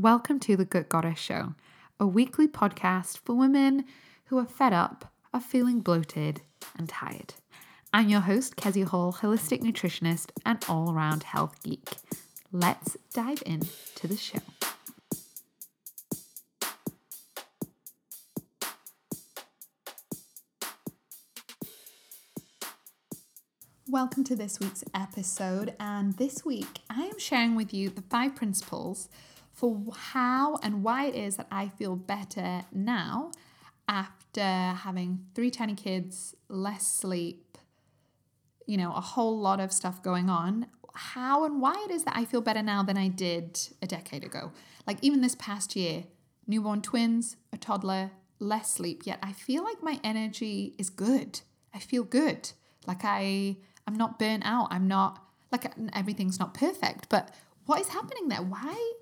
Welcome to the Gut Goddess Show, a weekly podcast for women who are fed up, are feeling bloated, and tired. I'm your host, Kezia Hall, holistic nutritionist and all around health geek. Let's dive into the show. Welcome to this week's episode. And this week, I am sharing with you the five principles for how and why it is that I feel better now after having three tiny kids, less sleep, you know, a whole lot of stuff going on. How and why it is that I feel better now than I did a decade ago. Like, even this past year, newborn twins, a toddler, less sleep, yet I feel like my energy is good. I feel good. Like, I I'm not burnt out. I'm not like everything's not perfect, but what is happening there? Why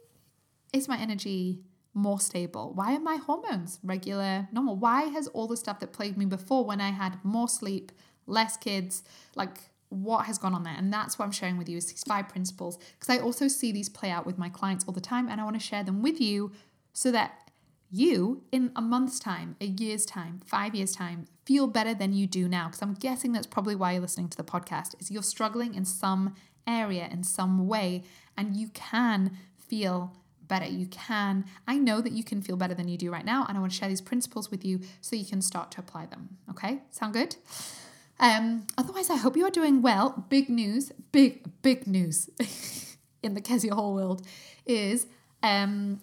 is my energy more stable? Why are my hormones regular, normal? Why has all the stuff that plagued me before when I had more sleep, less kids, like what has gone on there? And that's what I'm sharing with you is these five principles because I also see these play out with my clients all the time and I want to share them with you so that you in a month's time, a year's time, five years' time, feel better than you do now. Because I'm guessing that's probably why you're listening to the podcast, is you're struggling in some area, in some way, and you can feel better. You can. I know that you can feel better than you do right now, and I want to share these principles with you so you can start to apply them. Okay? Sound good? Um, otherwise, I hope you are doing well. Big news, big, big news in the Kezia Hall world is um,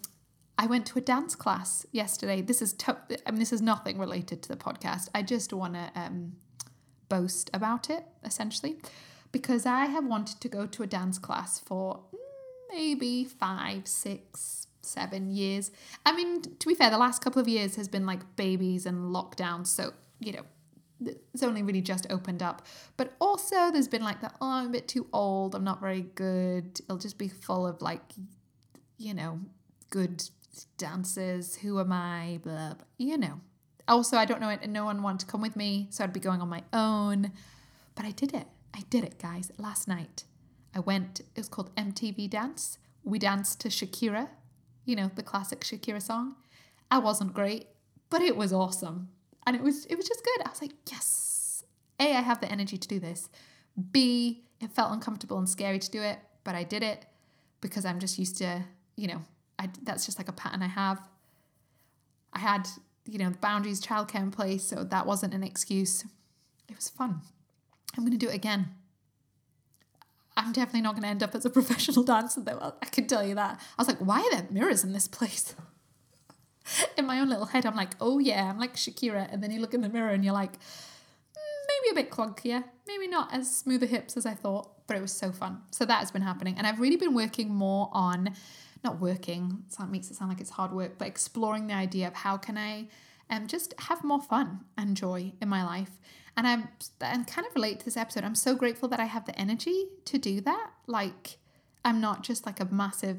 I went to a dance class yesterday. This is I mean this is nothing related to the podcast. I just want to um, boast about it essentially because I have wanted to go to a dance class for maybe five, six, seven years. I mean, to be fair, the last couple of years has been like babies and lockdown, so you know it's only really just opened up. But also, there's been like the oh, I'm a bit too old. I'm not very good. It'll just be full of like, you know, good dances, who am I, blah, blah, you know. Also, I don't know it, no one wanted to come with me, so I'd be going on my own. But I did it. I did it, guys. Last night, I went, it was called MTV Dance. We danced to Shakira, you know, the classic Shakira song. I wasn't great, but it was awesome. And it was it was just good. I was like, yes. A, I have the energy to do this. B, it felt uncomfortable and scary to do it, but I did it because I'm just used to, you know, I, that's just like a pattern I have. I had, you know, the boundaries, childcare in place, so that wasn't an excuse. It was fun. I'm going to do it again. I'm definitely not going to end up as a professional dancer, though. I can tell you that. I was like, why are there mirrors in this place? in my own little head, I'm like, oh yeah, I'm like Shakira. And then you look in the mirror and you're like, mm, maybe a bit clunkier, maybe not as smooth a hips as I thought, but it was so fun. So that has been happening. And I've really been working more on not working, so that makes it sound like it's hard work, but exploring the idea of how can I um, just have more fun and joy in my life. And I'm and kind of relate to this episode. I'm so grateful that I have the energy to do that. Like I'm not just like a massive,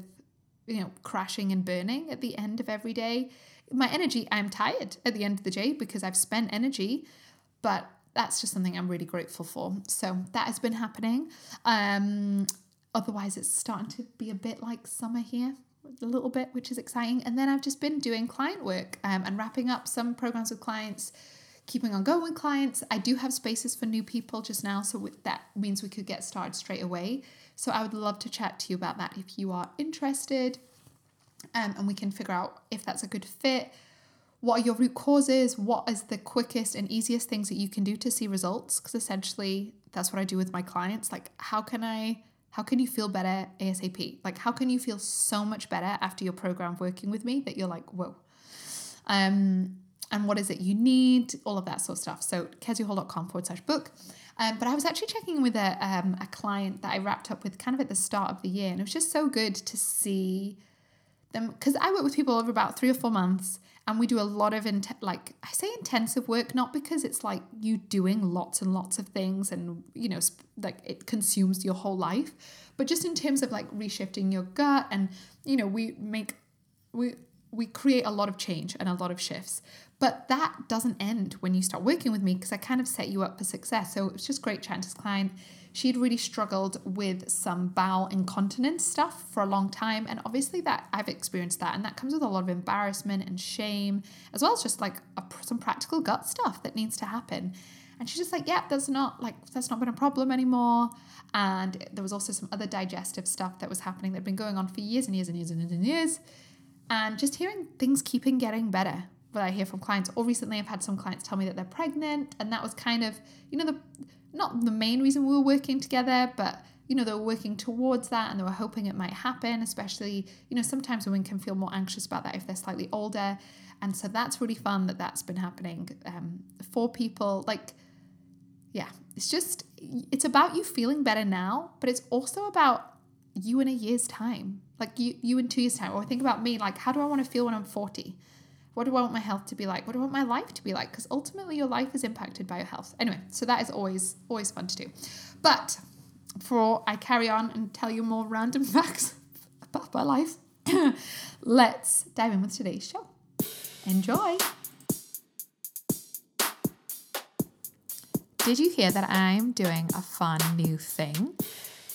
you know, crashing and burning at the end of every day. My energy, I'm tired at the end of the day because I've spent energy, but that's just something I'm really grateful for. So that has been happening. Um, Otherwise, it's starting to be a bit like summer here, a little bit, which is exciting. And then I've just been doing client work um, and wrapping up some programs with clients, keeping on going with clients. I do have spaces for new people just now, so that means we could get started straight away. So I would love to chat to you about that if you are interested, um, and we can figure out if that's a good fit. What are your root causes? What is the quickest and easiest things that you can do to see results? Because essentially, that's what I do with my clients. Like, how can I how can you feel better ASAP? Like, how can you feel so much better after your program working with me that you're like, whoa? Um, and what is it you need? All of that sort of stuff. So, keziahall.com forward slash book. Um, but I was actually checking with a, um, a client that I wrapped up with kind of at the start of the year. And it was just so good to see them because I work with people over about three or four months and we do a lot of int- like i say intensive work not because it's like you doing lots and lots of things and you know like it consumes your whole life but just in terms of like reshifting your gut and you know we make we we create a lot of change and a lot of shifts but that doesn't end when you start working with me because i kind of set you up for success so it's just great chatting to this client she'd really struggled with some bowel incontinence stuff for a long time. And obviously, that I've experienced that. And that comes with a lot of embarrassment and shame, as well as just like a, some practical gut stuff that needs to happen. And she's just like, yeah, that's not like, that's not been a problem anymore. And there was also some other digestive stuff that was happening that had been going on for years and years and years and years and years. And just hearing things keeping getting better what I hear from clients. Or recently, I've had some clients tell me that they're pregnant, and that was kind of, you know, the not the main reason we were working together, but you know, they were working towards that and they were hoping it might happen, especially, you know, sometimes women can feel more anxious about that if they're slightly older. And so that's really fun that that's been happening um, for people. Like, yeah, it's just, it's about you feeling better now, but it's also about you in a year's time. Like, you, you in two years' time. Or think about me, like, how do I want to feel when I'm 40? What do I want my health to be like? What do I want my life to be like? Because ultimately, your life is impacted by your health. Anyway, so that is always always fun to do. But before I carry on and tell you more random facts about my life, let's dive in with today's show. Enjoy. Did you hear that I'm doing a fun new thing?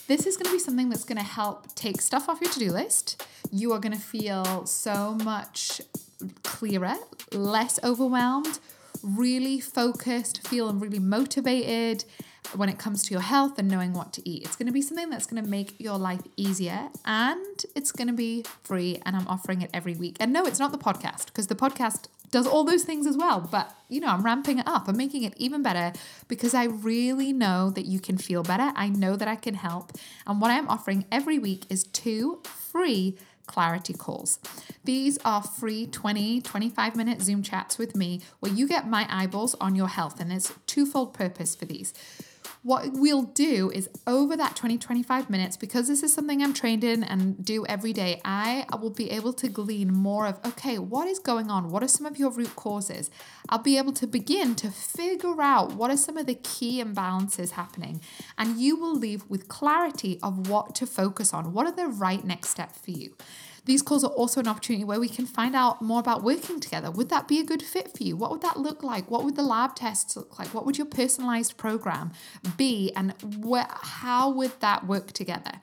This is going to be something that's going to help take stuff off your to do list. You are going to feel so much clearer, less overwhelmed, really focused, feeling really motivated when it comes to your health and knowing what to eat. It's going to be something that's going to make your life easier and it's going to be free and I'm offering it every week. And no, it's not the podcast because the podcast does all those things as well, but you know, I'm ramping it up. I'm making it even better because I really know that you can feel better. I know that I can help. And what I'm offering every week is two free clarity calls. These are free 20, 25 minute Zoom chats with me where you get my eyeballs on your health, and there's twofold purpose for these. What we'll do is over that 20, 25 minutes, because this is something I'm trained in and do every day, I will be able to glean more of, okay, what is going on? What are some of your root causes? I'll be able to begin to figure out what are some of the key imbalances happening. And you will leave with clarity of what to focus on. What are the right next steps for you? These calls are also an opportunity where we can find out more about working together. Would that be a good fit for you? What would that look like? What would the lab tests look like? What would your personalized program be? And wh- how would that work together?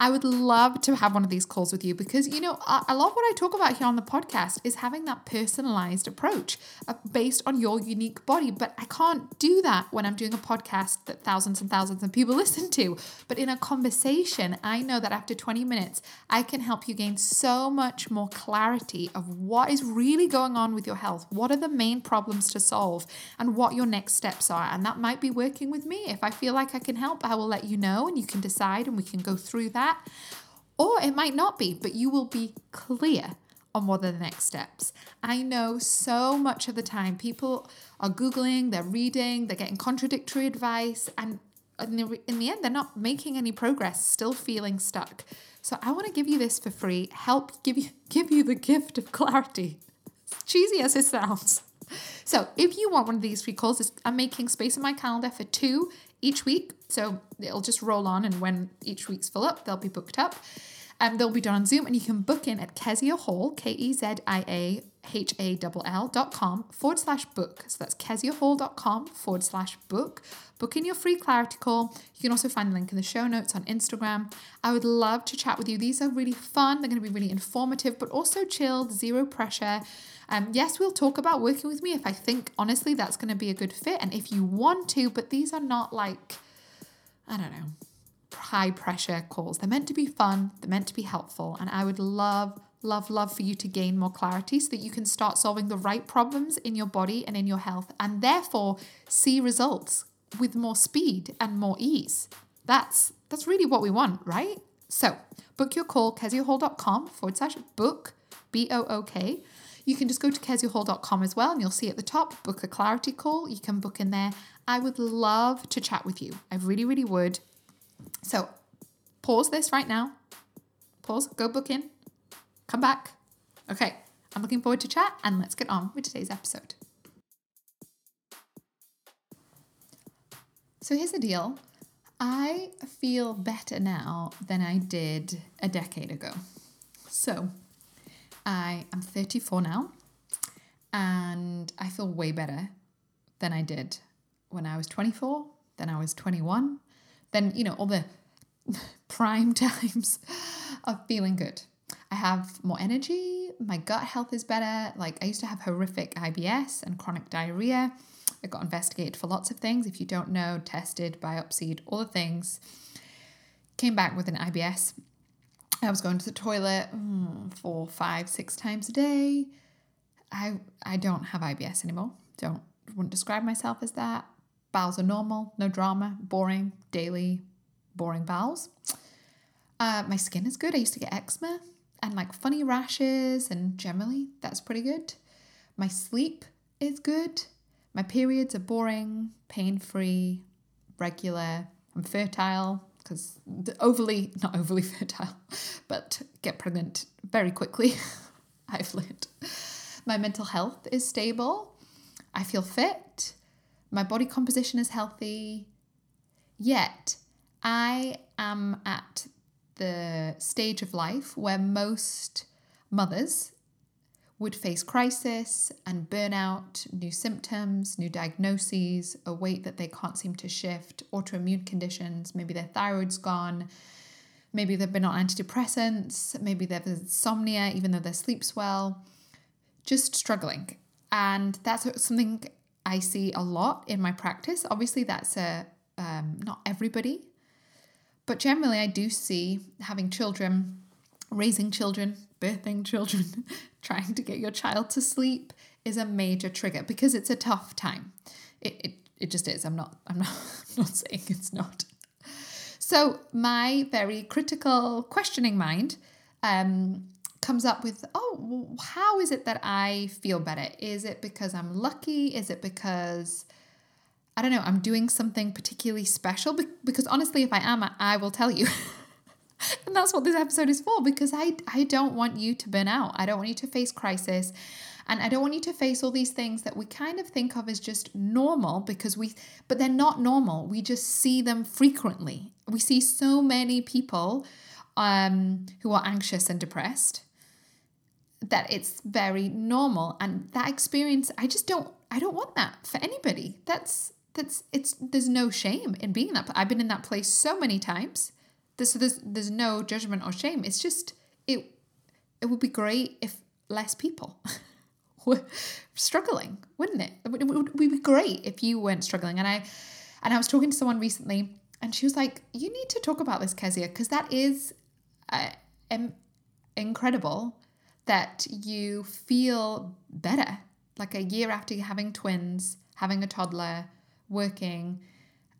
I would love to have one of these calls with you because, you know, a lot of what I talk about here on the podcast is having that personalized approach uh, based on your unique body. But I can't do that when I'm doing a podcast that thousands and thousands of people listen to. But in a conversation, I know that after 20 minutes, I can help you gain much more clarity of what is really going on with your health. What are the main problems to solve and what your next steps are. And that might be working with me. If I feel like I can help, I will let you know and you can decide and we can go through that. Or it might not be, but you will be clear on what are the next steps. I know so much of the time people are Googling, they're reading, they're getting contradictory advice, and in the, in the end, they're not making any progress, still feeling stuck. So I want to give you this for free, help give you give you the gift of clarity. cheesy as it sounds. So if you want one of these free calls, I'm making space in my calendar for two each week. So it'll just roll on, and when each week's full up, they'll be booked up. Um, they'll be done on Zoom, and you can book in at Kezia Hall, K E Z I A H A L L dot com forward slash book. So that's keziahall.com forward slash book. Book in your free clarity call. You can also find the link in the show notes on Instagram. I would love to chat with you. These are really fun. They're going to be really informative, but also chilled, zero pressure. Um, yes, we'll talk about working with me if I think honestly that's going to be a good fit and if you want to, but these are not like, I don't know, high pressure calls. They're meant to be fun, they're meant to be helpful, and I would love, love, love for you to gain more clarity so that you can start solving the right problems in your body and in your health and therefore see results with more speed and more ease. That's that's really what we want, right? So book your call, keziahall.com forward slash book, B O O K. You can just go to keziahall.com as well and you'll see at the top, book a clarity call. You can book in there. I would love to chat with you. I really, really would. So pause this right now. Pause, go book in, come back. Okay, I'm looking forward to chat and let's get on with today's episode. So here's the deal. I feel better now than I did a decade ago. So I am 34 now and I feel way better than I did when I was 24, then I was 21, than, you know, all the prime times of feeling good. I have more energy, my gut health is better. Like I used to have horrific IBS and chronic diarrhea. I got investigated for lots of things. If you don't know, tested, biopsied, all the things. Came back with an IBS. I was going to the toilet mm, four, five, six times a day. I I don't have IBS anymore. Don't wouldn't describe myself as that. Bowels are normal, no drama, boring, daily, boring bowels. Uh, my skin is good. I used to get eczema and like funny rashes, and generally that's pretty good. My sleep is good. My periods are boring, pain free, regular. I'm fertile because overly, not overly fertile, but get pregnant very quickly. I've learned. My mental health is stable. I feel fit. My body composition is healthy. Yet, I am at the stage of life where most mothers would face crisis and burnout, new symptoms, new diagnoses, a weight that they can't seem to shift, autoimmune conditions, maybe their thyroid's gone, maybe they've been on antidepressants, maybe they have insomnia even though they sleeps well, just struggling. And that's something I see a lot in my practice. Obviously, that's a um, not everybody, but generally, I do see having children, raising children, birthing children, trying to get your child to sleep is a major trigger because it's a tough time. It, it, it just is. I'm not, I'm not, I'm not saying it's not. So my very critical, questioning mind um, comes up with, oh, how is it that I feel better? Is it because I'm lucky? Is it because I don't know, I'm doing something particularly special? Because honestly, if I am, I will tell you. and that's what this episode is for because I, I don't want you to burn out. I don't want you to face crisis. And I don't want you to face all these things that we kind of think of as just normal because we, but they're not normal. We just see them frequently. We see so many people um, who are anxious and depressed that it's very normal. And that experience, I just don't, I don't want that for anybody. That's, that's, it's, there's no shame in being that. I've been in that place so many times. There's, there's, there's no judgment or shame. It's just, it, it would be great if less people were struggling, wouldn't it? It would, it would be great if you weren't struggling. And I and I was talking to someone recently, and she was like, "You need to talk about this, Kezia, because that is uh, um, incredible that you feel better. Like a year after having twins, having a toddler, working."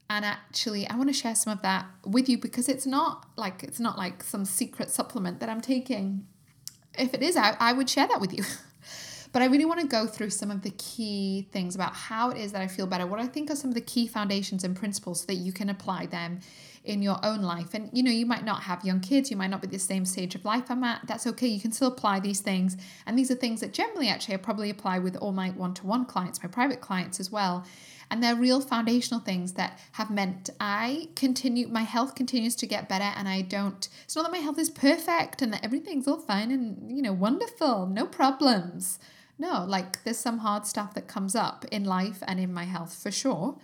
And actually, I want to share some of that with you because it's not like it's not like some secret supplement that I'm taking. If it is, I, I would share that with you. But I really want to go through some of the key things about how it is that I feel better, what I think are some of the key foundations and principles so that you can apply them in your own life. And you know, you might not have young kids, you might not be the same stage of life I'm at. That's okay. You can still apply these things. And these are things that generally actually I probably apply with all my one-to-one clients, my private clients as well. And they're real foundational things that have meant I continue, my health continues to get better. And I don't, it's not that my health is perfect and that everything's all fine and, you know, wonderful, no problems. No, like there's some hard stuff that comes up in life and in my health for sure,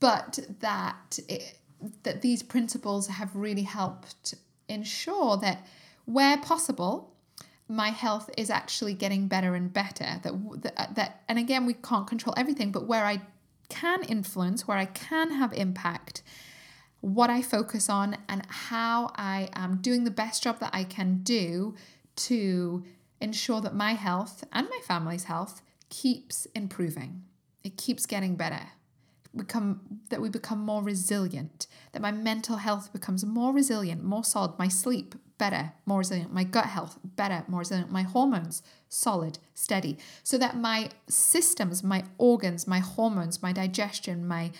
but that it, that these principles have really helped ensure that where possible, my health is actually getting better and better. That that, that and again, we can't control everything, but where I can influence, where I can have impact, what I focus on, and how I am doing the best job that I can do to ensure that my health and my family's health keeps improving. It keeps getting better. Become that we become more resilient, that my mental health becomes more resilient, more solid, my sleep better, more resilient, my gut health better, more resilient, my hormones solid, steady, so that my systems, my organs, my hormones, my digestion, my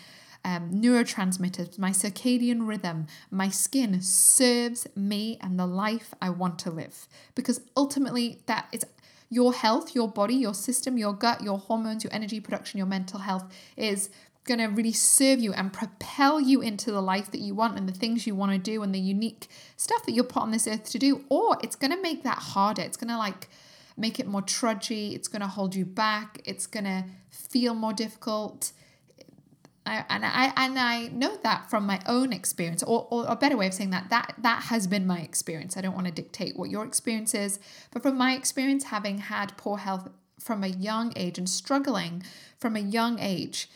um, neurotransmitters, my circadian rhythm, my skin serves me and the life I want to live. Because ultimately, that is your health, your body, your system, your gut, your hormones, your energy production, your mental health is going to really serve you and propel you into the life that you want and the things you want to do and the unique stuff that you're put on this earth to do. Or it's going to make that harder. It's going to like make it more trudgy. It's going to hold you back. It's going to feel more difficult I, and I and I know that from my own experience, or, or a better way of saying that that that has been my experience. I don't want to dictate what your experience is, but from my experience, having had poor health from a young age and struggling from a young age,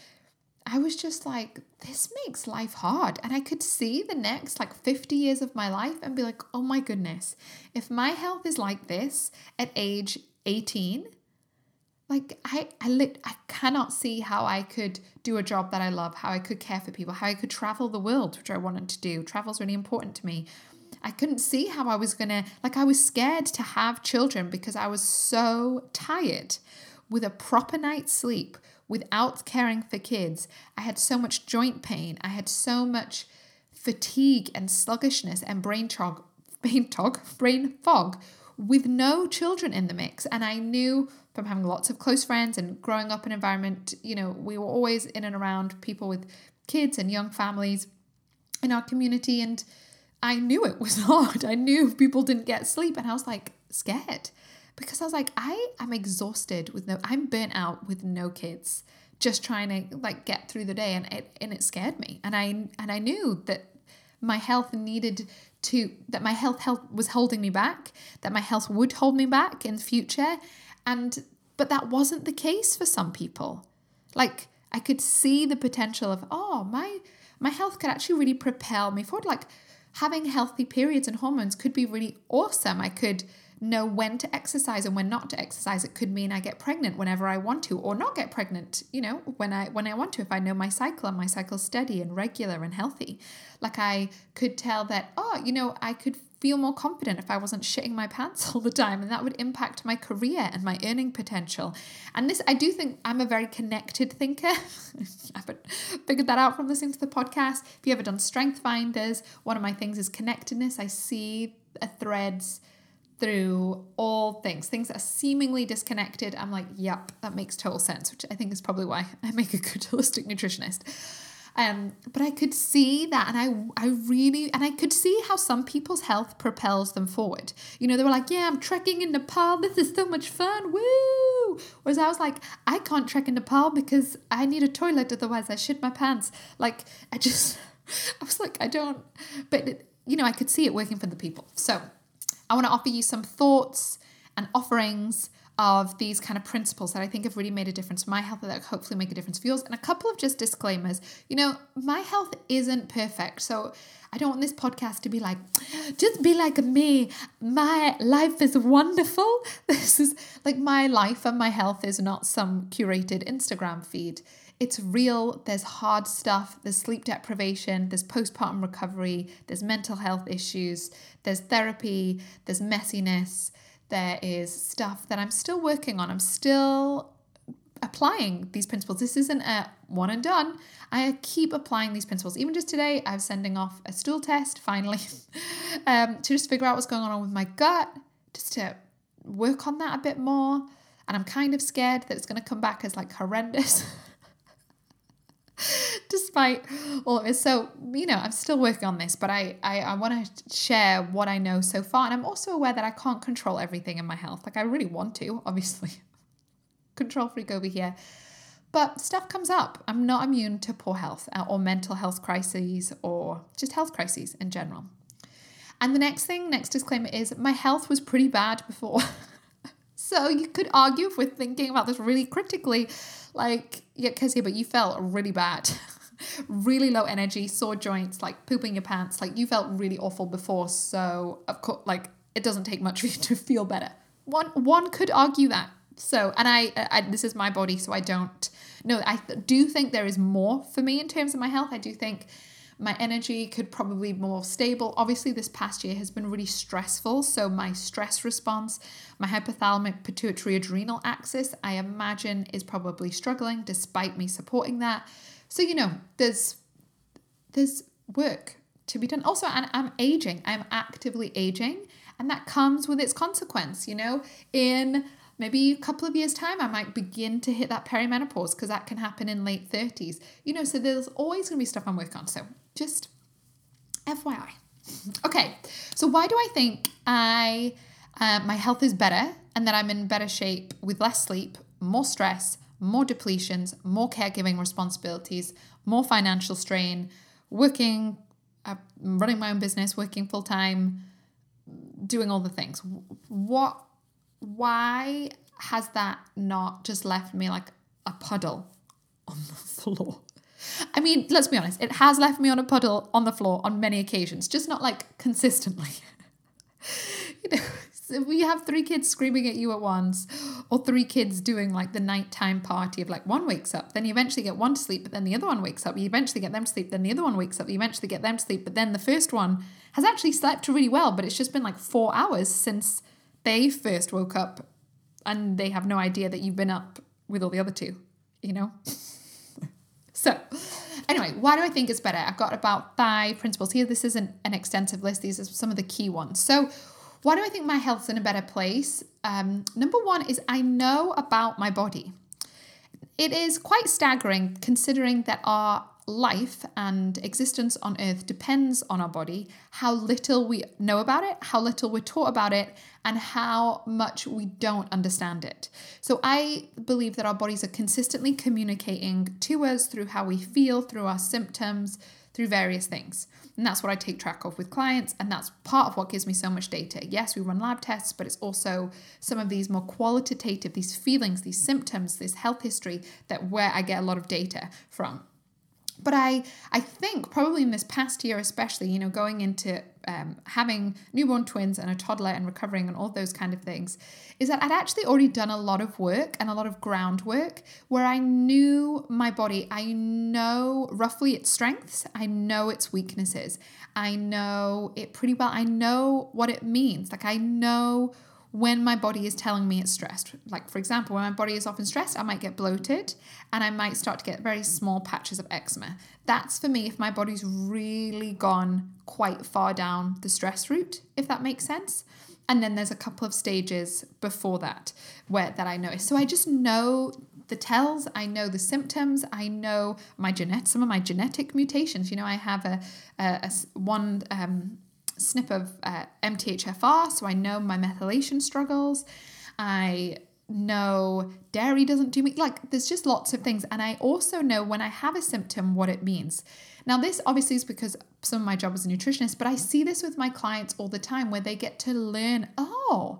I was just like, this makes life hard. And I could see the next like 50 years of my life and be like, oh my goodness, if my health is like this at age 18, like I I lit I cannot see how I could do a job that I love, how I could care for people, how I could travel the world, which I wanted to do. Travel's really important to me. I couldn't see how I was gonna like I was scared to have children because I was so tired with a proper night's sleep without caring for kids. I had so much joint pain. I had so much fatigue and sluggishness and brain fog, brain fog, brain fog with no children in the mix. And I knew from having lots of close friends and growing up in an environment, you know, we were always in and around people with kids and young families in our community. And I knew it was hard. I knew people didn't get sleep. And I was like scared because I was like, I am exhausted with no, I'm burnt out with no kids, just trying to like get through the day. And it, and it scared me. And I, and I knew that my health needed to that my health health was holding me back that my health would hold me back in the future and but that wasn't the case for some people like i could see the potential of oh my my health could actually really propel me forward like having healthy periods and hormones could be really awesome i could know when to exercise and when not to exercise. It could mean i get pregnant whenever i want to or not get pregnant you know when i when i want to if i know my cycle and my cycle's steady and regular and healthy. Like i could tell that oh you know i could feel more confident if i wasn't shitting my pants all the time and that would impact my career and my earning potential. And this i do think i'm a very connected thinker. I haven't figured that out from listening to the podcast. If you ever done strength finders one of my things is connectedness. I see a threads through all things, things that are seemingly disconnected. I'm like, yep, that makes total sense, which I think is probably why I make a good holistic nutritionist. Um, but I could see that, and I, I really, and I could see how some people's health propels them forward. You know, they were like, "Yeah, I'm trekking in Nepal. This is so much fun, woo!" Whereas I was like, "I can't trek in Nepal because I need a toilet, otherwise I shit my pants." Like, I just, I was like, I don't. But it, you know, I could see it working for the people. So I want to offer you some thoughts and offerings of these kind of principles that I think have really made a difference for my health that hopefully make a difference for yours. And a couple of just disclaimers. You know, my health isn't perfect. So I don't want this podcast to be like, just be like me. My life is wonderful. This is like my life and my health is not some curated Instagram feed. It's real. There's hard stuff. There's sleep deprivation. There's postpartum recovery. There's mental health issues. There's therapy. There's messiness. There is stuff that I'm still working on. I'm still applying these principles. This isn't a one and done. I keep applying these principles. Even just today, I'm sending off a stool test finally um, to just figure out what's going on with my gut, just to work on that a bit more. And I'm kind of scared that it's going to come back as like horrendous. despite all of it. So, you know, I'm still working on this, but I, I, I want to share what I know so far. And I'm also aware that I can't control everything in my health. Like, I really want to, obviously. Control freak over here. But stuff comes up. I'm not immune to poor health uh, or mental health crises or just health crises in general. And the next thing, next disclaimer is my health was pretty bad before. so you could argue if we're thinking about this really critically, like, yeah, yeah, but you felt really bad. really low energy, sore joints, like pooping your pants. Like you felt really awful before. So of course, like it doesn't take much for you to feel better. One one could argue that. So, and I, uh, I this is my body, so I don't. No, I do think there is more for me in terms of my health. I do think my energy could probably be more stable. Obviously, this past year has been really stressful. So, my stress response, my hypothalamic pituitary adrenal axis, I imagine is probably struggling despite me supporting that. So, you know, there's there's work to be done. Also, and I'm aging. I'm actively aging, and that comes with its consequence, you know, in maybe a couple of years time i might begin to hit that perimenopause because that can happen in late 30s you know so there's always going to be stuff i'm working on so just FYI. Okay, so why do I think I uh, my health is better and that I'm in better shape with less sleep, more stress, more depletions, more caregiving responsibilities, more financial strain, working, uh, running my own business, working full time, doing all the things. What, why has that not just left me like a puddle on the floor? I mean, let's be honest, it has left me on a puddle on the floor on many occasions, just not like consistently. you know, we have three kids screaming at you at once, or three kids doing like the nighttime party of like one wakes up, then you eventually get one to sleep, but then the other one wakes up. You eventually get them to sleep, then the other one wakes up. You eventually get them to sleep, but then the first one has actually slept really well, but it's just been like four hours since they first woke up, and they have no idea that you've been up with all the other two. You know. so. Anyway, why do I think it's better? I've got about five principles here. This isn't an extensive list. These are some of the key ones. So, why do I think my health's in a better place? Um, number one is I know about my body. It is quite staggering considering that our life and existence on earth depends on our body, how little we know about it, how little we're taught about it, and how much we don't understand it. So I believe that our bodies are consistently communicating to us through how we feel, through our symptoms, through various things. And that's what I take track of with clients. And that's part of what gives me so much data. Yes, we run lab tests, but it's also some of these more qualitative, these feelings, these symptoms, this health history that where I get a lot of data from but I I think probably in this past year especially you know going into um, having newborn twins and a toddler and recovering and all those kind of things is that I'd actually already done a lot of work and a lot of groundwork where I knew my body. I know roughly its strengths. I know its weaknesses. I know it pretty well. I know what it means. Like I know when my body is telling me it's stressed. Like, for example, when my body is often stressed, I might get bloated and I might start to get very small patches of eczema. That's for me if my body's really gone quite far down the stress route, if that makes sense. And then there's a couple of stages before that where that I notice. So I just know the tells, I know the symptoms, I know my genet some of my genetic mutations. You know, I have a, a, a one um, snip of uh, MTHFR, so I know my methylation struggles. I know dairy doesn't do me like there's just lots of things. And i also know when i have a symptom what it means. Now this obviously is because some of my job as a nutritionist but i see this with my clients all the time where they get to learn oh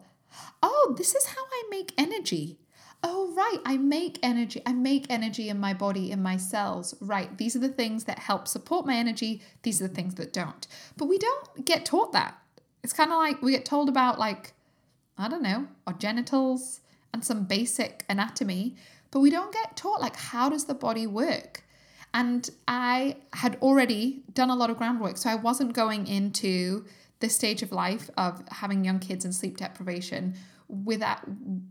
oh this is how i make energy oh, right, I make energy. I make energy in my body, in my cells. Right. These are the things that help support my energy. These are the things that don't. But we don't get taught that. It's kind of like we get told about, like, I don't know, our genitals and some basic anatomy, but we don't get taught, like, how does the body work? And I had already done a lot of groundwork. So I wasn't going into this stage of life of having young kids and sleep deprivation without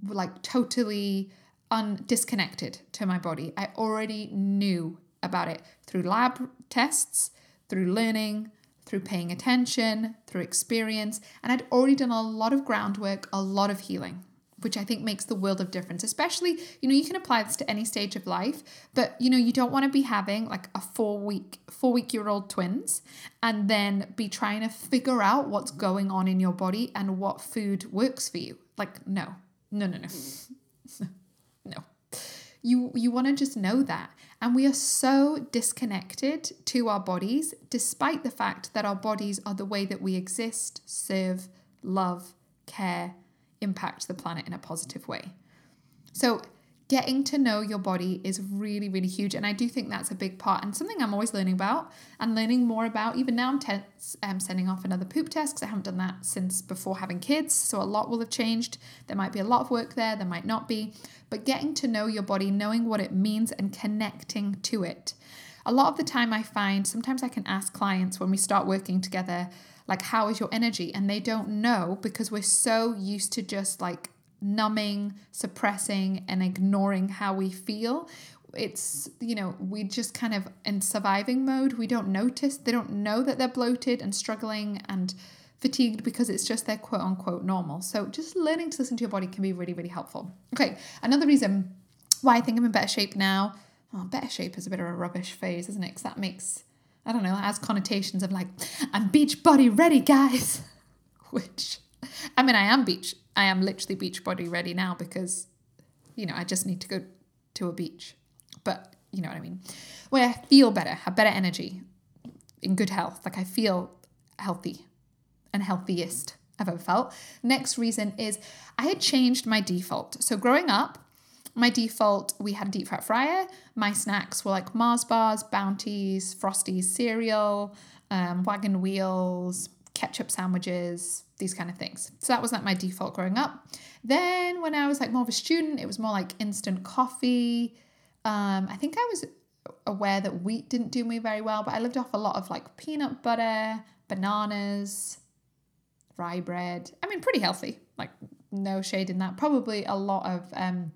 like totally un disconnected to my body. I already knew about it through lab tests, through learning, through paying attention, through experience, and I'd already done a lot of groundwork, a lot of healing which I think makes the world of difference. Especially, you know, you can apply this to any stage of life, but you know, you don't want to be having like a four week, four week year old twins and then be trying to figure out what's going on in your body and what food works for you. Like, no, no, no, no, no. You you want to just know that. And we are so disconnected to our bodies, despite the fact that our bodies are the way that we exist, serve, love, care, impact the planet in a positive way. So getting to know your body is really, really huge. And I do think that's a big part and something I'm always learning about and learning more about. Even now, I'm te- um, sending off another poop test because I haven't done that since before having kids. So a lot will have changed. There might be a lot of work there, there might not be. But getting to know your body, knowing what it means, and connecting to it. A lot of the time, I find sometimes I can ask clients when we start working together, like, how is your energy? And they don't know because we're so used to just like numbing, suppressing, and ignoring how we feel. It's, you know, we just kind of in surviving mode. We don't notice, they don't know that they're bloated and struggling and fatigued because it's just their quote unquote normal. So just learning to listen to your body can be really, really helpful. Okay, another reason why I think I'm in better shape now. Well, better shape is a bit of a rubbish phase, isn't it? Because that makes, I don't know, it has connotations of like, I'm beach body ready, guys. Which, I mean, I am beach I am literally beach body ready now because, you know, I just need to go to a beach. But you know what I mean. Where I feel better, have better energy, in good health. Like I feel healthy and healthiest I've ever felt. Next reason is I had changed my default. So growing up, my default, we had a deep fat fryer. My snacks were like Mars bars, Bounties, Frosties cereal, um, wagon wheels, ketchup sandwiches, these kind of things. So that was like my default growing up. Then when I was like more of a student, it was more like instant coffee. Um, I think I was aware that wheat didn't do me very well, but I lived off a lot of like peanut butter, bananas, rye bread. I mean, pretty healthy. Like no shade in that. Probably a lot of um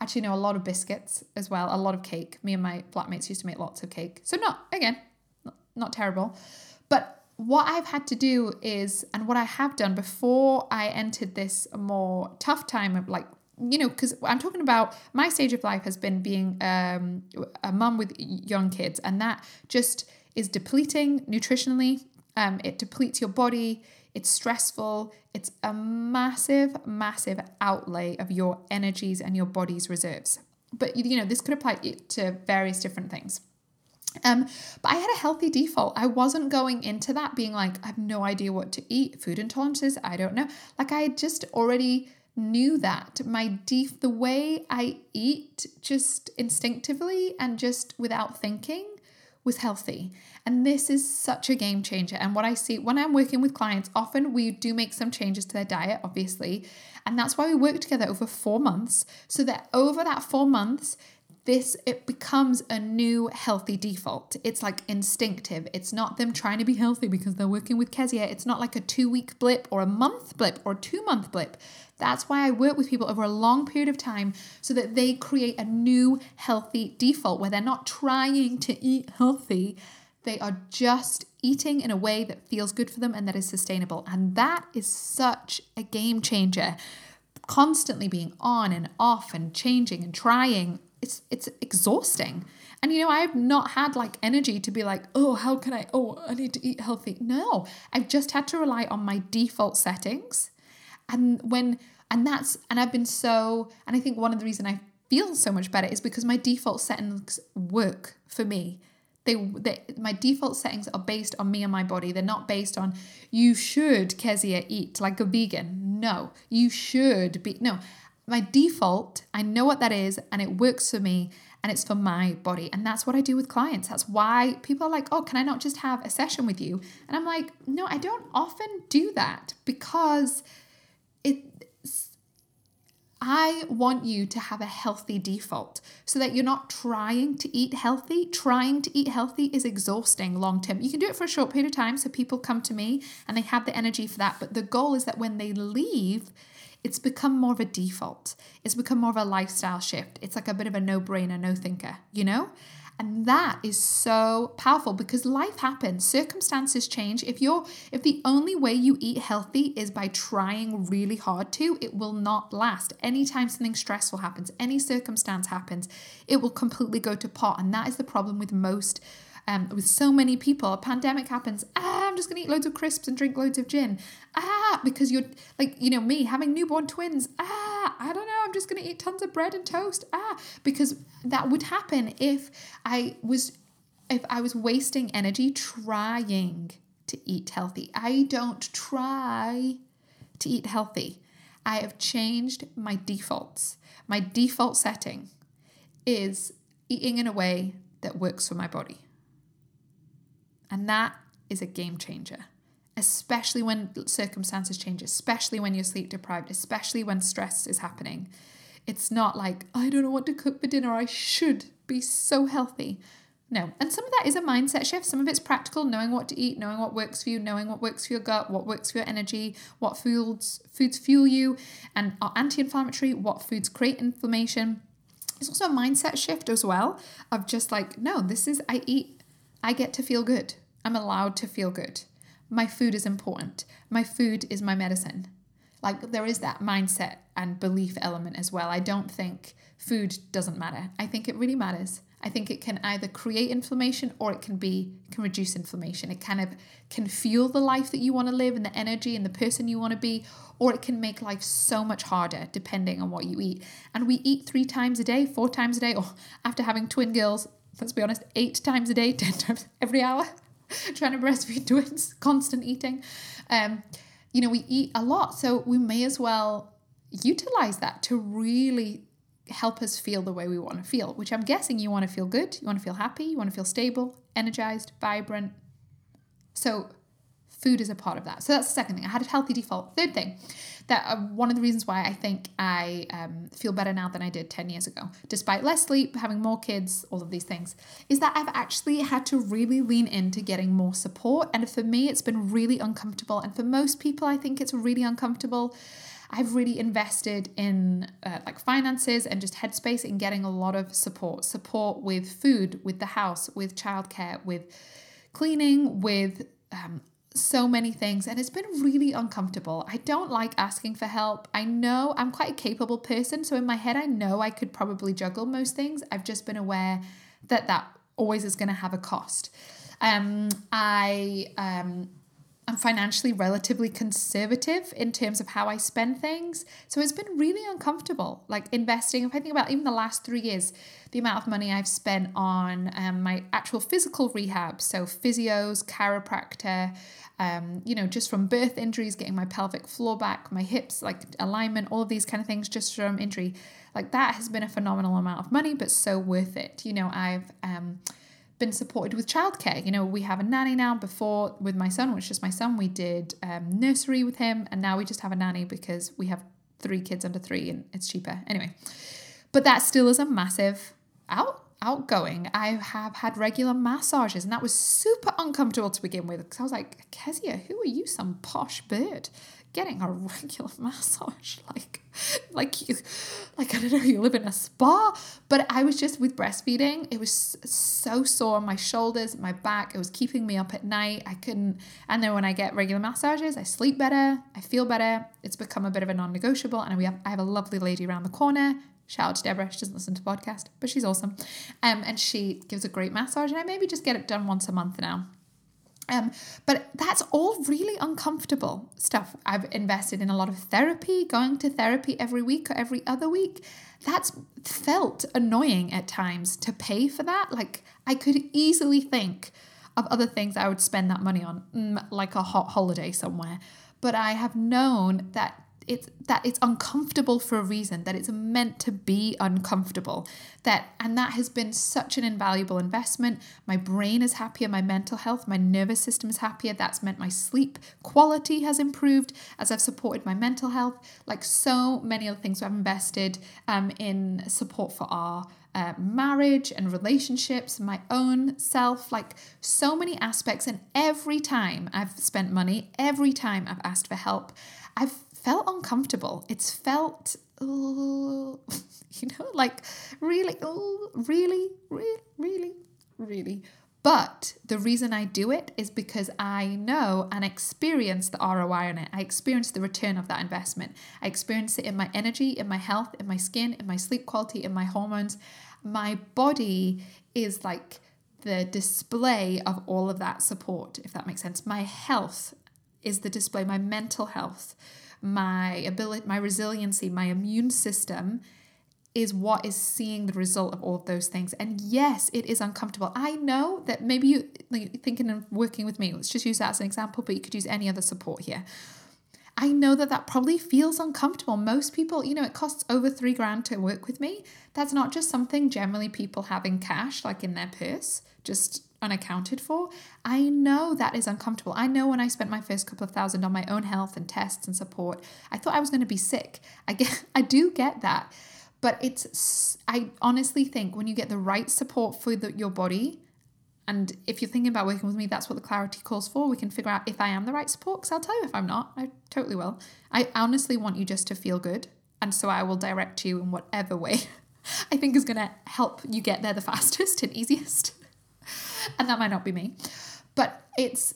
actually no, a lot of biscuits as well, a lot of cake. Me and my flatmates used to make lots of cake. So not again, not, not terrible. But what I've had to do is, and what I have done before I entered this more tough time of like you know, because I'm talking about my stage of life has been being um, a mum with young kids, and that just is depleting nutritionally. Um, it depletes your body. It's stressful. It's a massive, massive outlay of your energies and your body's reserves. But you know, this could apply to various different things. Um, but I had a healthy default. I wasn't going into that being like, I have no idea what to eat, food intolerances, I don't know. Like I just already knew that my def the way I eat just instinctively and just without thinking was healthy. And this is such a game changer. And what I see when I'm working with clients, often we do make some changes to their diet, obviously. And that's why we work together over four months, so that over that four months, this it becomes a new healthy default. It's like instinctive. It's not them trying to be healthy because they're working with Kezia. It's not like a two week blip or a month blip or two month blip. That's why I work with people over a long period of time so that they create a new healthy default where they're not trying to eat healthy. They are just eating in a way that feels good for them and that is sustainable. And that is such a game changer. Constantly being on and off and changing and trying it's it's exhausting. And you know, I've not had like energy to be like, oh, how can I? Oh, I need to eat healthy. No, I've just had to rely on my default settings. And when and that's and I've been so and I think one of the reason I feel so much better is because my default settings work for me. They, they my default settings are based on me and my body. They're not based on you should Kezia eat like a vegan. No, you should be no my default, I know what that is and it works for me and it's for my body. And that's what I do with clients. That's why people are like, oh, can I not just have a session with you? And I'm like, no, I don't often do that because it. I want you to have a healthy default so that you're not trying to eat healthy. Trying to eat healthy is exhausting long term. You can do it for a short period of time so people come to me and they have the energy for that. But the goal is that when they leave, it's become more of a default. It's become more of a lifestyle shift. It's like a bit of a no brainer, no thinker, you know? And that is so powerful because life happens, circumstances change. If you're if the only way you eat healthy is by trying really hard to, it will not last. Anytime something stressful happens, any circumstance happens, it will completely go to pot. And that is the problem with most um, with so many people. A pandemic happens, ah, I'm just gonna eat loads of crisps and drink loads of gin. Ah, because you're like, you know, me having newborn twins. Ah, I don't know, I'm just gonna eat tons of bread and toast. Ah, because that would happen if I was if I was wasting energy trying to eat healthy. I don't try to eat healthy. I have changed my defaults. My default setting is eating in a way that works for my body. And that is a game changer, especially when circumstances change, especially when you're sleep deprived, especially when stress is happening. It's not like, I don't know what to cook for dinner, I should be so healthy. No. And some of that is a mindset shift. Some of it's practical, knowing what to eat, knowing what works for you, knowing what works for your gut, what works for your energy, what foods foods fuel you and are anti-inflammatory, what foods create inflammation. It's also a mindset shift as well of just like, no, this is I eat I get to feel good. I'm allowed to feel good. My food is important. My food is my medicine. Like there is that mindset and belief element as well. I don't think food doesn't matter. I think it really matters. I think it can either create inflammation or it can be can reduce inflammation. It kind of can fuel the life that you want to live and the energy and the person you want to be, or it can make life so much harder depending on what you eat. And we eat three times a day, four times a day, or after having twin girls, let's be honest, eight times a day, ten times every hour, trying to breastfeed twins, constant eating. Um, you know, we eat a lot, so we may as well utilize that to really help us feel the way we want to feel, which I'm guessing you want to feel good, you want to feel happy, you want to feel stable, energized, vibrant. So, food is a part of that. So, that's the second thing. I had a healthy default. Third thing, that uh, one of the reasons why I think I um, feel better now than I did 10 years ago, despite less sleep, having more kids, all of these things, is that I've actually had to really lean into getting more support. And for me, it's been really uncomfortable. And for most people, I think it's really uncomfortable. I've really invested in uh, like finances and just headspace in getting a lot of support support with food, with the house, with childcare, with cleaning, with um, so many things. And it's been really uncomfortable. I don't like asking for help. I know I'm quite a capable person. So in my head, I know I could probably juggle most things. I've just been aware that that always is going to have a cost. Um, I um, I'm financially relatively conservative in terms of how I spend things. So it's been really uncomfortable, like investing. If I think about even the last three years, the amount of money I've spent on um, my actual physical rehab, so physios, chiropractor, um, you know, just from birth injuries, getting my pelvic floor back, my hips, like alignment, all of these kind of things just from injury, like that has been a phenomenal amount of money, but so worth it. You know, I've um, been supported with childcare. You know, we have a nanny now. Before with my son, which is my son, we did um, nursery with him, and now we just have a nanny because we have three kids under three and it's cheaper. Anyway, but that still is a massive out outgoing. I have had regular massages, and that was super uncomfortable to begin with because I was like, Kezia, who are you, some posh bird? Getting a regular massage like like you like I don't know you live in a spa but I was just with breastfeeding it was so sore on my shoulders my back it was keeping me up at night I couldn't and then when I get regular massages I sleep better I feel better it's become a bit of a non-negotiable and we have I have a lovely lady around the corner Shout out to Deborah. She doesn't listen to podcast, but she's awesome. Um, and she gives a great massage, and I maybe just get it done once a month now. Um, but that's all really uncomfortable stuff. I've invested in a lot of therapy, going to therapy every week or every other week. That's felt annoying at times to pay for that. Like, I could easily think of other things I would spend that money on, mm, like a hot holiday somewhere. But I have known that it's that it's uncomfortable for a reason that it's meant to be uncomfortable. That and that has been such an invaluable investment. My brain is happier my mental health my nervous system is happier. That's meant my sleep quality has improved as i've supported my mental health. Like so many other things i've invested um, in support for our uh, marriage and relationships, my own self, like so many aspects. And every time I've spent money, every time I've asked for help, I've felt uncomfortable. It's felt, you know, like really, uh, really, really, really, really. But the reason I do it is because I know and experience the ROI on it. I experience the return of that investment. I experience it in my energy, in my health, in my skin, in my sleep quality, in my hormones. My body is like the display of all of that support, if that makes sense. My health is the display, my mental health my ability, my resiliency, my immune system is what is seeing the result of all of those things. And yes, it is uncomfortable. I know that maybe you like thinking of working with me, let's just use that as an example, but you could use any other support here. I know that that probably feels uncomfortable. Most people, you know, it costs over three grand to work with me. That's not just something generally people have in cash, like in their purse, just unaccounted for. I know that is uncomfortable. I know when I spent my first couple of thousand on my own health and tests and support, I thought I was going to be sick. I get I do get that. But it's I honestly think when you get the right support for the, your body and if you're thinking about working with me, that's what the clarity calls for. We can figure out if I am the right support, because I'll tell you if I'm not. I totally will. I honestly want you just to feel good. And so I will direct you in whatever way I think is going to help you get there the fastest and easiest. and that might not be me. But it's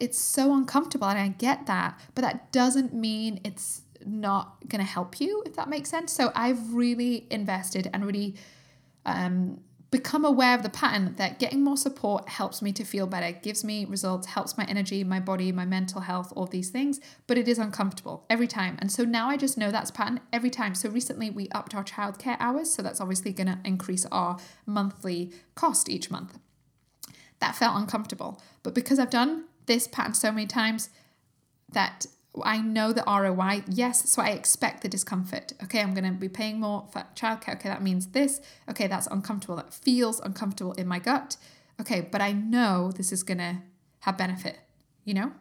it's so uncomfortable and I get that, but that doesn't mean it's not going to help you, if that makes sense. So I've really invested and really um, become aware of the pattern that getting more support helps me to feel better, gives me results, helps my energy, my body, my mental health, all these things, but it is uncomfortable every time. And so now I just know that's pattern every time. So recently we upped our childcare hours, so that's obviously going to increase our monthly cost each month. That felt uncomfortable, but because I've done this pattern so many times that I know the ROI, yes, so I expect the discomfort. Okay, I'm going to be paying more for childcare. Okay, that means this. Okay, that's uncomfortable. That feels uncomfortable in my gut. Okay, but I know this is going to have benefit. You know,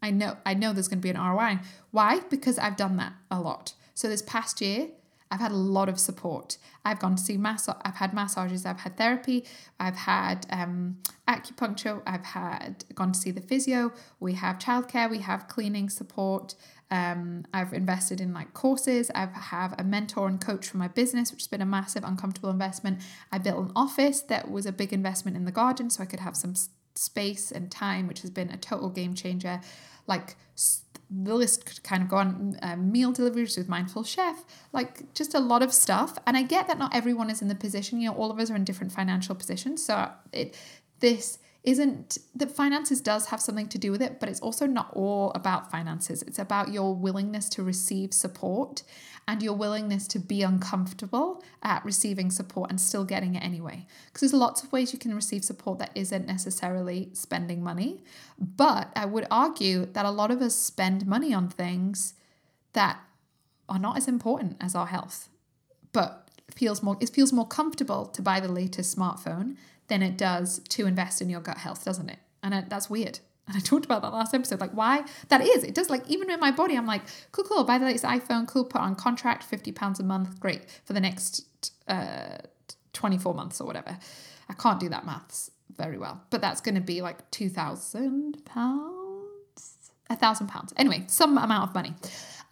I know I know there's going to be an ROI. Why? Because I've done that a lot. So this past year, I've had a lot of support. I've gone to see massage. I've had massages. I've had therapy. I've had um, acupuncture. I've had gone to see the physio. We have childcare. We have cleaning support. Um, I've invested in like courses. I have a mentor and coach for my business, which has been a massive uncomfortable investment. I built an office that was a big investment in the garden, so I could have some space and time, which has been a total game changer. Like the list could kind of go on uh, meal deliveries with mindful chef like just a lot of stuff. And i get that not everyone is in the position you know all of us are in different financial positions. So it this isn't that finances does have something to do with it but it's also not all about finances. It's about your willingness to receive support and your willingness to be uncomfortable at receiving support and still getting it anyway. Because there's lots of ways you can receive support that isn't necessarily spending money but i would argue that a lot of us spend money on things that are not as important as our health but feels more it feels more comfortable to buy the latest smartphone than it does to invest in your gut health, doesn't it? And that's weird. And I talked about that last episode, like why that is. It does like even in my body, I'm like, cool, cool, buy the latest iPhone, cool, put on contract, fifty pounds a month, great for the next uh, twenty four months or whatever. I can't do that maths very well, but that's going to be like two thousand pounds, a thousand pounds. Anyway, some amount of money,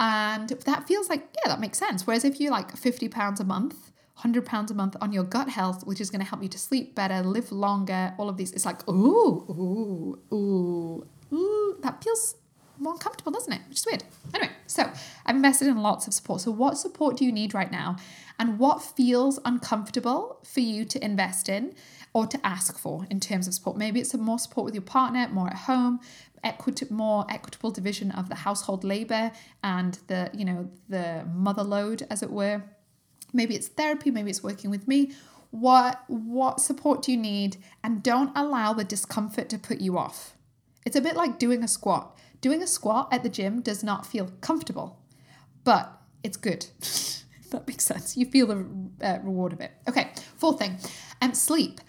and that feels like yeah, that makes sense. Whereas if you like fifty pounds a month 100 pounds a month on your gut health, which is going to help you to sleep better, live longer, all of these. It's like, ooh, ooh, ooh, ooh. That feels more uncomfortable, doesn't it? Which is weird. Anyway, so I've invested in lots of support. So, what support do you need right now? And what feels uncomfortable for you to invest in or to ask for in terms of support? Maybe it's more support with your partner, more at home, equity, more equitable division of the household labor and the, you know, the mother load, as it were maybe it's therapy maybe it's working with me what what support do you need? And don't allow the discomfort to put you off. It's a bit like doing a squat. Doing a squat at the gym does not feel comfortable but it's good. That makes sense. You feel the uh, reward of it. Okay fourth thing um sleep.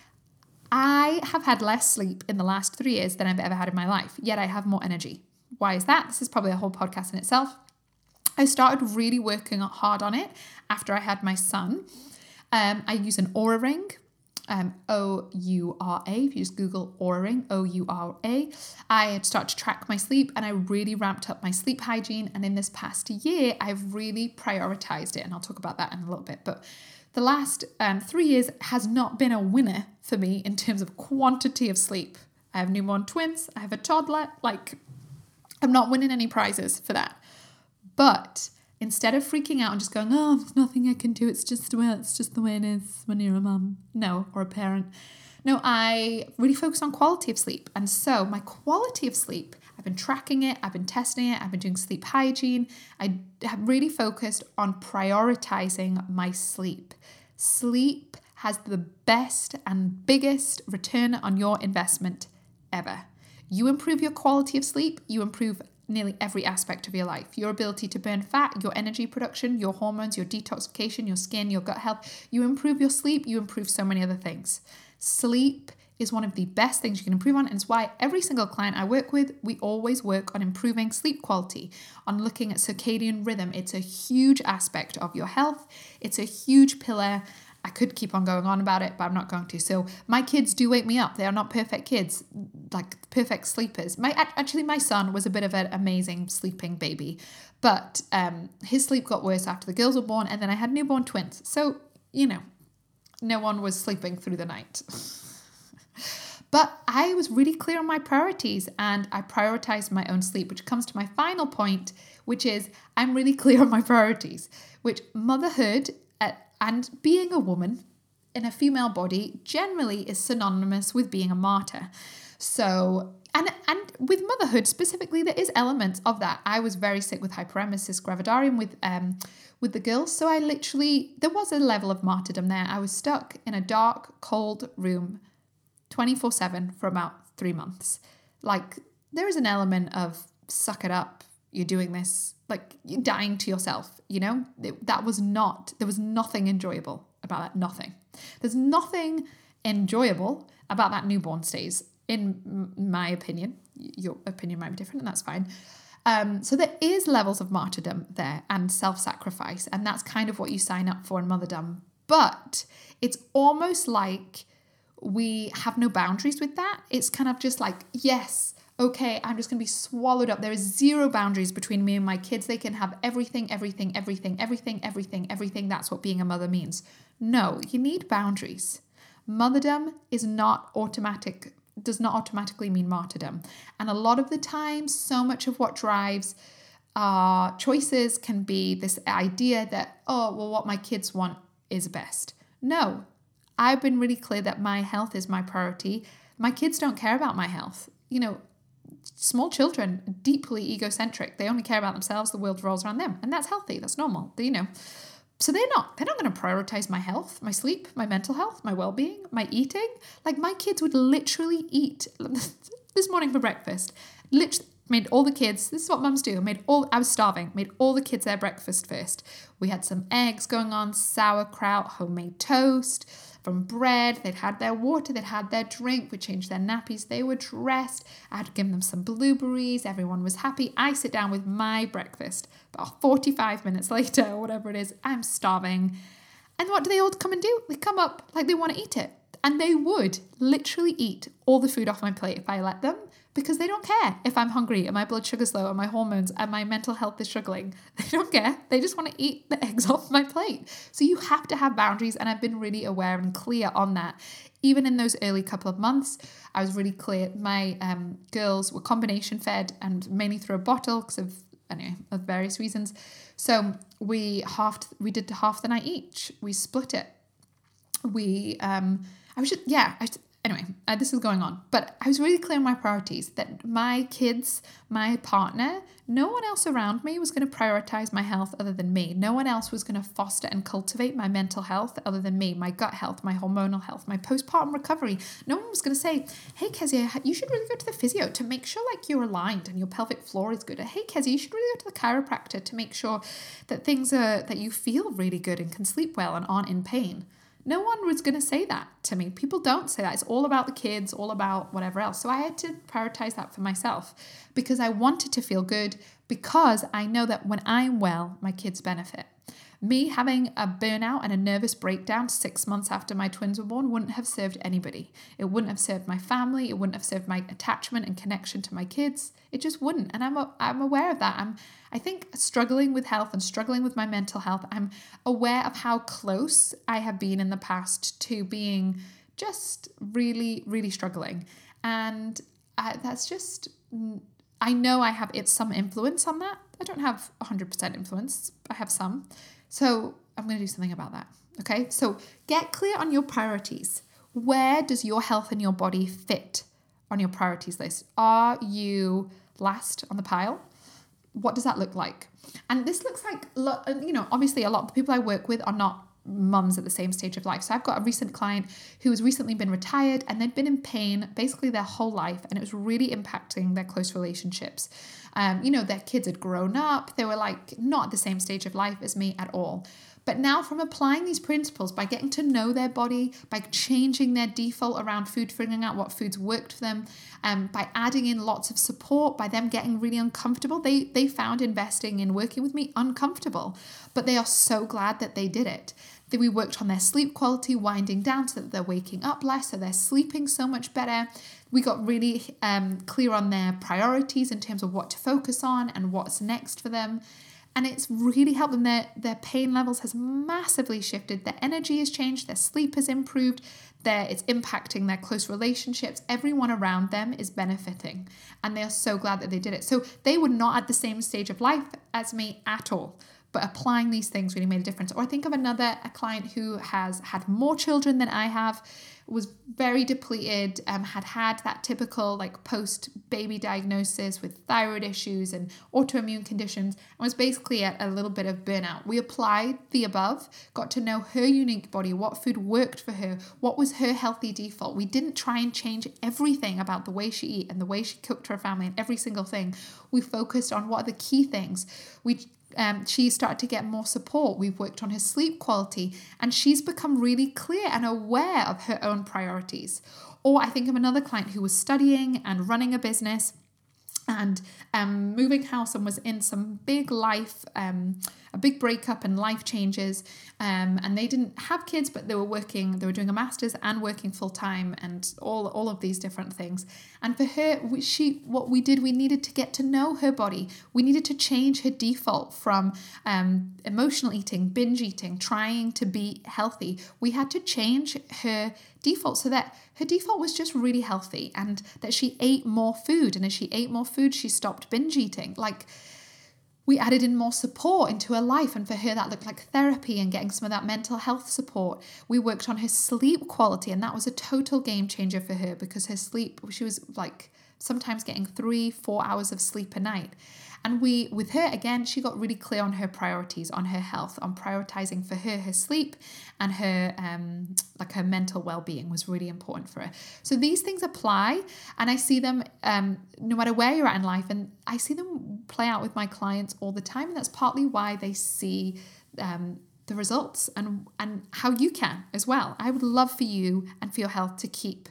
I have had less sleep in the last three years than i've ever had in my life yet i have more energy. Why is that? This is probably a whole podcast in itself I started really working hard on it after I had my son. Um, I use an Oura ring, um, O U R A. If you just Google Oura ring, O U R A, I had started to track my sleep and I really ramped up my sleep hygiene. And in this past year, I've really prioritized it. And I'll talk about that in a little bit. But the last um, three years has not been a winner for me in terms of quantity of sleep. I have newborn twins, I have a toddler. Like, I'm not winning any prizes for that. But instead of freaking out and just going, oh, there's nothing I can do, it's just the way it's just the way it is when you're a mum, no, or a parent. No, I really focus on quality of sleep. And so my quality of sleep, I've been tracking it, I've been testing it, I've been doing sleep hygiene. I have really focused on prioritizing my sleep. Sleep has the best and biggest return on your investment ever. You improve your quality of sleep, you improve nearly every aspect of your life your ability to burn fat, your energy production, your hormones, your detoxification, your skin, your gut health. You improve your sleep, you improve so many other things. Sleep is one of the best things you can improve on, and it's why every single client I work with, we always work on improving sleep quality, on looking at circadian rhythm. It's a huge aspect of your health, it's a huge pillar I could keep on going on about it, but I'm not going to. So my kids do wake me up. They are not perfect kids, like perfect sleepers. My actually my son was a bit of an amazing sleeping baby, but um, his sleep got worse after the girls were born, and then I had newborn twins. So you know, no one was sleeping through the night. but I was really clear on my priorities, and I prioritized my own sleep, which comes to my final point, which is I'm really clear on my priorities, which motherhood and being a woman in a female body generally is synonymous with being a martyr. So, and and with motherhood specifically, there is elements of that. I was very sick with hyperemesis gravidarum with um with the girls, so I literally there was a level of martyrdom there. I was stuck in a dark, cold room, twenty four seven for about three months. Like there is an element of suck it up. You're doing this like you're dying to yourself. You know it, that was not. There was nothing enjoyable about that. Nothing. There's nothing enjoyable about that newborn stage in my opinion. Your opinion might be different, and that's fine. Um, so there is levels of martyrdom there and self-sacrifice, and that's kind of what you sign up for in motherdom. But it's almost like we have no boundaries with that. It's kind of just like, yes, okay, I'm just going to be swallowed up. There is zero boundaries between me and my kids. They can have everything, everything, everything, everything, everything, everything. That's what being a mother means. No, you need boundaries. Motherdom is not automatic does not automatically mean martyrdom. And a lot of the time, so much of what drives our choices can be this idea that, oh, well, what my kids want is best. No, I've been really clear that my health is my priority. My kids don't care about my health. You know, small children, are deeply egocentric. They only care about themselves, the world revolves around them. And that's healthy, that's normal, you know. So they're not they're not going to prioritize my health, my sleep, my mental health, my well-being, my eating. Like my kids would literally eat this morning for breakfast. Literally made all the kids this is what mums do made all i was starving made all the kids their breakfast first we had some eggs going on sauerkraut homemade toast from bread. They'd had their water, they'd had their drink, we changed their nappies, they were dressed. I had given them some blueberries, everyone was happy. I sit down with my breakfast. About 45 minutes later, or whatever it is, I'm starving. And what do they all come and do? They come up like they want to eat it. And they would literally eat all the food off my plate if I let them because they don't care if I'm hungry and my blood sugar's low and my hormones and my mental health is struggling. They don't care. They just want to eat the eggs off my plate. So you have to have boundaries, and I've been really aware and clear on that. Even in those early couple of months, I was really clear. My um, girls were combination fed and mainly through a bottle because of anyway of various reasons. So we halved. We did half the night each. We split it. We um, I was just yeah. I, anyway, uh, this is going on, but I was really clear on my priorities that my kids, my partner, no one else around me was going to prioritize my health other than me. No one else was going to foster and cultivate my mental health other than me, my gut health, my hormonal health, my postpartum recovery. No one was going to say, hey, Kezia, you should really go to the physio to make sure like you're aligned and your pelvic floor is good. Or, hey, Kezia, you should really go to the chiropractor to make sure that things are, that you feel really good and can sleep well and aren't in pain. No one was going to say that to me. People don't say that. It's all about the kids, all about whatever else. So I had to prioritize that for myself because I wanted to feel good because I know that when I'm well, my kids benefit. Me having a burnout and a nervous breakdown six months after my twins were born wouldn't have served anybody. It wouldn't have served my family. It wouldn't have served my attachment and connection to my kids. It just wouldn't. And I'm, a, I'm aware of that. I'm, I think, struggling with health and struggling with my mental health. I'm aware of how close I have been in the past to being just really, really struggling. And I, that's just, I know I have it's some influence on that. I don't have 100% influence, I have some. So I'm going to do something about that. Okay. So get clear on your priorities. Where does your health and your body fit on your priorities list? Are you last on the pile? What does that look like? And this looks like, you know, obviously a lot of the people I work with are not mums at the same stage of life. So I've got a recent client who has recently been retired and they'd been in pain basically their whole life and it was really impacting their close relationships. Um, you know, their kids had grown up, they were like not at the same stage of life as me at all. But now, from applying these principles, by getting to know their body, by changing their default around food, figuring out what foods worked for them, um, by adding in lots of support, by them getting really uncomfortable, they, they found investing in working with me uncomfortable. But they are so glad that they did it. That we worked on their sleep quality, winding down so that they're waking up less, so they're sleeping so much better. We got really um, clear on their priorities in terms of what to focus on and what's next for them. And it's really helped them. Their their pain levels has massively shifted. Their energy has changed. Their sleep has improved. Their it's impacting their close relationships. Everyone around them is benefiting, and they are so glad that they did it. So they were not at the same stage of life as me at all but applying these things really made a difference. Or I think of another a client who has had more children than I have, was very depleted, um, had had that typical like post baby diagnosis with thyroid issues and autoimmune conditions, and was basically at a little bit of burnout. We applied the above, got to know her unique body, what food worked for her, what was her healthy default. We didn't try and change everything about the way she eat and the way she cooked her family and every single thing. We focused on what are the key things. We um, she started to get more support. We've worked on her sleep quality, and she's become really clear and aware of her own priorities. Or I think of another client who was studying and running a business and um, moving house and was in some big life, um, a big breakup and life changes. Um, and they didn't have kids, but they were working, they were doing a master's and working full time and all, all of these different things. And for her, she, what we did, we needed to get to know her body. We needed to change her default from um, emotional eating, binge eating, trying to be healthy. We had to change her default so that her default was just really healthy and that she ate more food. And as she ate more food, she stopped binge eating. Like, we added in more support into her life, and for her, that looked like therapy and getting some of that mental health support. We worked on her sleep quality, and that was a total game changer for her because her sleep, she was like sometimes getting three, four hours of sleep a night. And we, with her, again, she got really clear on her priorities, on her health, on prioritizing for her her sleep and her um, like her mental well being was really important for her. So these things apply, and I see them um, no matter where you're at in life, and I see them play out with my clients all the time, and that's partly why they see. Um, the results and and how you can as well. I would love for you and for your health to keep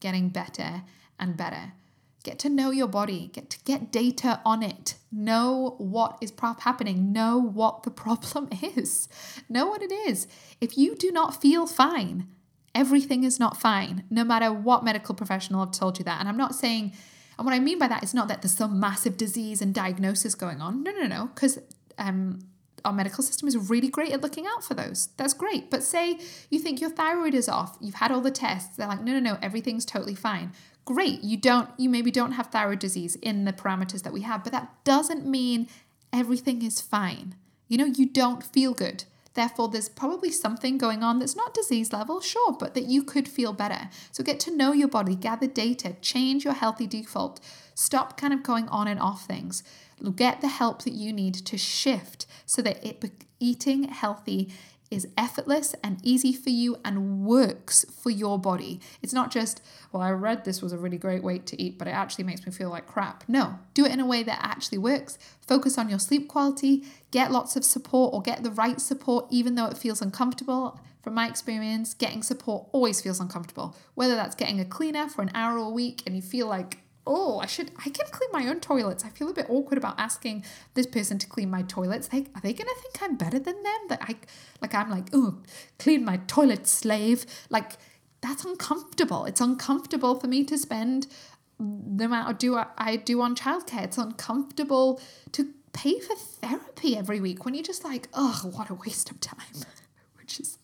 getting better and better. Get to know your body, get to get data on it, know what is happening, know what the problem is, know what it is. If you do not feel fine, everything is not fine, no matter what medical professional have told you that. And I'm not saying, and what I mean by that is not that there's some massive disease and diagnosis going on. No, no, no, because um, our medical system is really great at looking out for those. That's great. But say you think your thyroid is off, you've had all the tests, they're like, no, no, no, everything's totally fine great. You don't, you maybe don't have thyroid disease in the parameters that we have, but that doesn't mean everything is fine. You know, you don't feel good. Therefore, there's probably something going on that's not disease level, sure, but that you could feel better. So get to know your body, gather data, change your healthy default, stop kind of going on and off things. Get the help that you need to shift so that it eating healthy is effortless and easy for you and works for your body. It's not just, well, I read this was a really great weight to eat, but it actually makes me feel like crap. No, do it in a way that actually works. Focus on your sleep quality, get lots of support or get the right support, even though it feels uncomfortable. From my experience, getting support always feels uncomfortable. Whether that's getting a cleaner for an hour a week and you feel like, oh, I should, I can clean my own toilets. I feel a bit awkward about asking this person to clean my toilets. They, are they gonna think I'm better than them? That I, like, I'm like, oh, clean my toilet, slave. Like, that's uncomfortable. It's uncomfortable for me to spend the amount of do I do on childcare. It's uncomfortable to pay for therapy every week when you're just like, oh, what a waste of time. Which is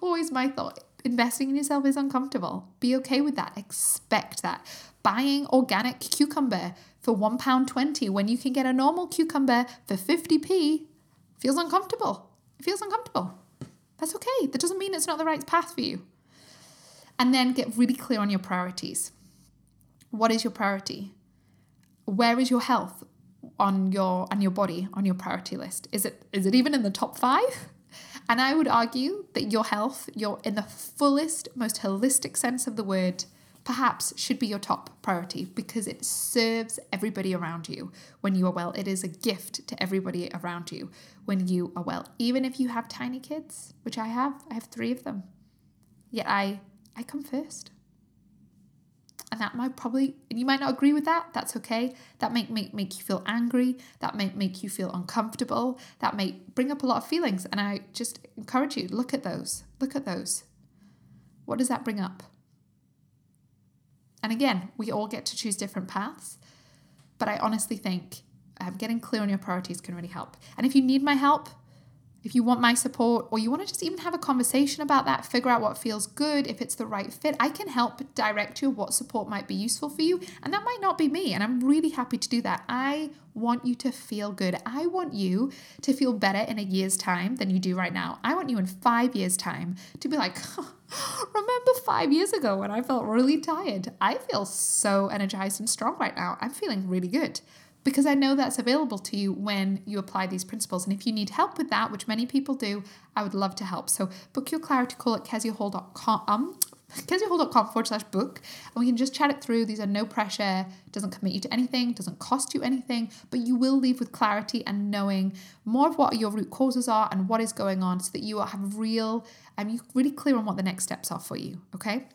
always my thought. Investing in yourself is uncomfortable. Be okay with that. Expect that buying organic cucumber for £1.20 when you can get a normal cucumber for 50p feels uncomfortable. It feels uncomfortable. That's okay. That doesn't mean it's not the right path for you. And then get really clear on your priorities. What is your priority? Where is your health on your on your body on your priority list? Is it is it even in the top 5? And I would argue that your health, your in the fullest, most holistic sense of the word, perhaps should be your top priority because it serves everybody around you when you are well. It is a gift to everybody around you when you are well. Even if you have tiny kids, which I have, I have three of them. Yet I I come first. And that might probably and you might not agree with that. That's okay. That might make, make you feel angry. That might make you feel uncomfortable. That may bring up a lot of feelings. And I just encourage you, look at those. Look at those. What does that bring up? And again, we all get to choose different paths. But I honestly think um, getting clear on your priorities can really help. And if you need my help, if you want my support or you want to just even have a conversation about that, figure out what feels good, if it's the right fit, I can help direct you what support might be useful for you. And that might not be me. And I'm really happy to do that. I want you to feel good. I want you to feel better in a year's time than you do right now. I want you in five years' time to be like, remember five years ago when I felt really tired? I feel so energized and strong right now. I'm feeling really good because I know that's available to you when you apply these principles. And if you need help with that, which many people do, I would love to help. So book your clarity call at kezihall.com. Um, forward slash book and we can just chat it through. These are no pressure, doesn't commit you to anything, doesn't cost you anything, but you will leave with clarity and knowing more of what your root causes are and what is going on so that you have real, and um, you're really clear on what the next steps are for you. Okay.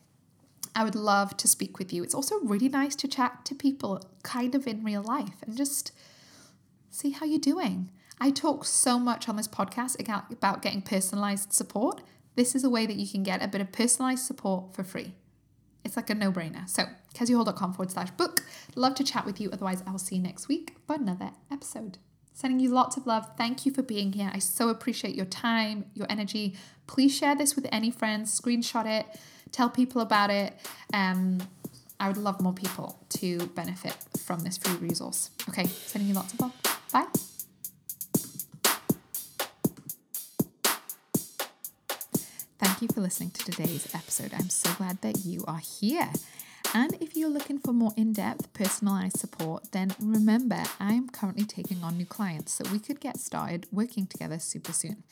I would love to speak with you. It's also really nice to chat to people kind of in real life and just see how you're doing. I talk so much on this podcast about getting personalized support. This is a way that you can get a bit of personalized support for free. It's like a no brainer. So, kezihall.com forward slash book. Love to chat with you. Otherwise, I will see you next week for another episode. Sending you lots of love. Thank you for being here. I so appreciate your time, your energy. Please share this with any friends, screenshot it tell people about it. Um, I would love more people to benefit from this free resource. Okay, sending you lots of love. Bye. Thank you for listening to today's episode. I'm so glad that you are here. And if you're looking for more in depth, personalized support, then remember I'm currently taking on new clients, so we could get started working together super soon.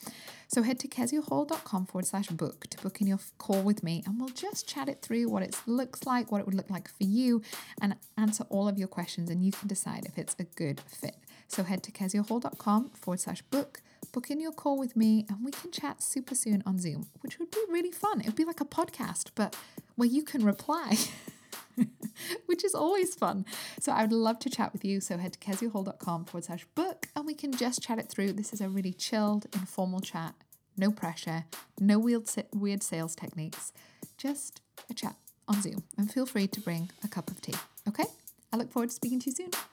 So head to kezihall.com forward slash book to book in your call with me, and we'll just chat it through what it looks like, what it would look like for you, and answer all of your questions, and you can decide if it's a good fit. So head to kezihall.com forward slash book book in your call with me and we can chat super soon on Zoom, which would be really fun. It would be like a podcast, but where you can reply. which is always fun. So I would love to chat with you. So head to kezihall.com forward slash book and we can just chat it through. This is a really chilled, informal chat. No pressure, no weird, weird sales techniques, just a chat on Zoom. And feel free to bring a cup of tea. Okay? I look forward to speaking to you soon.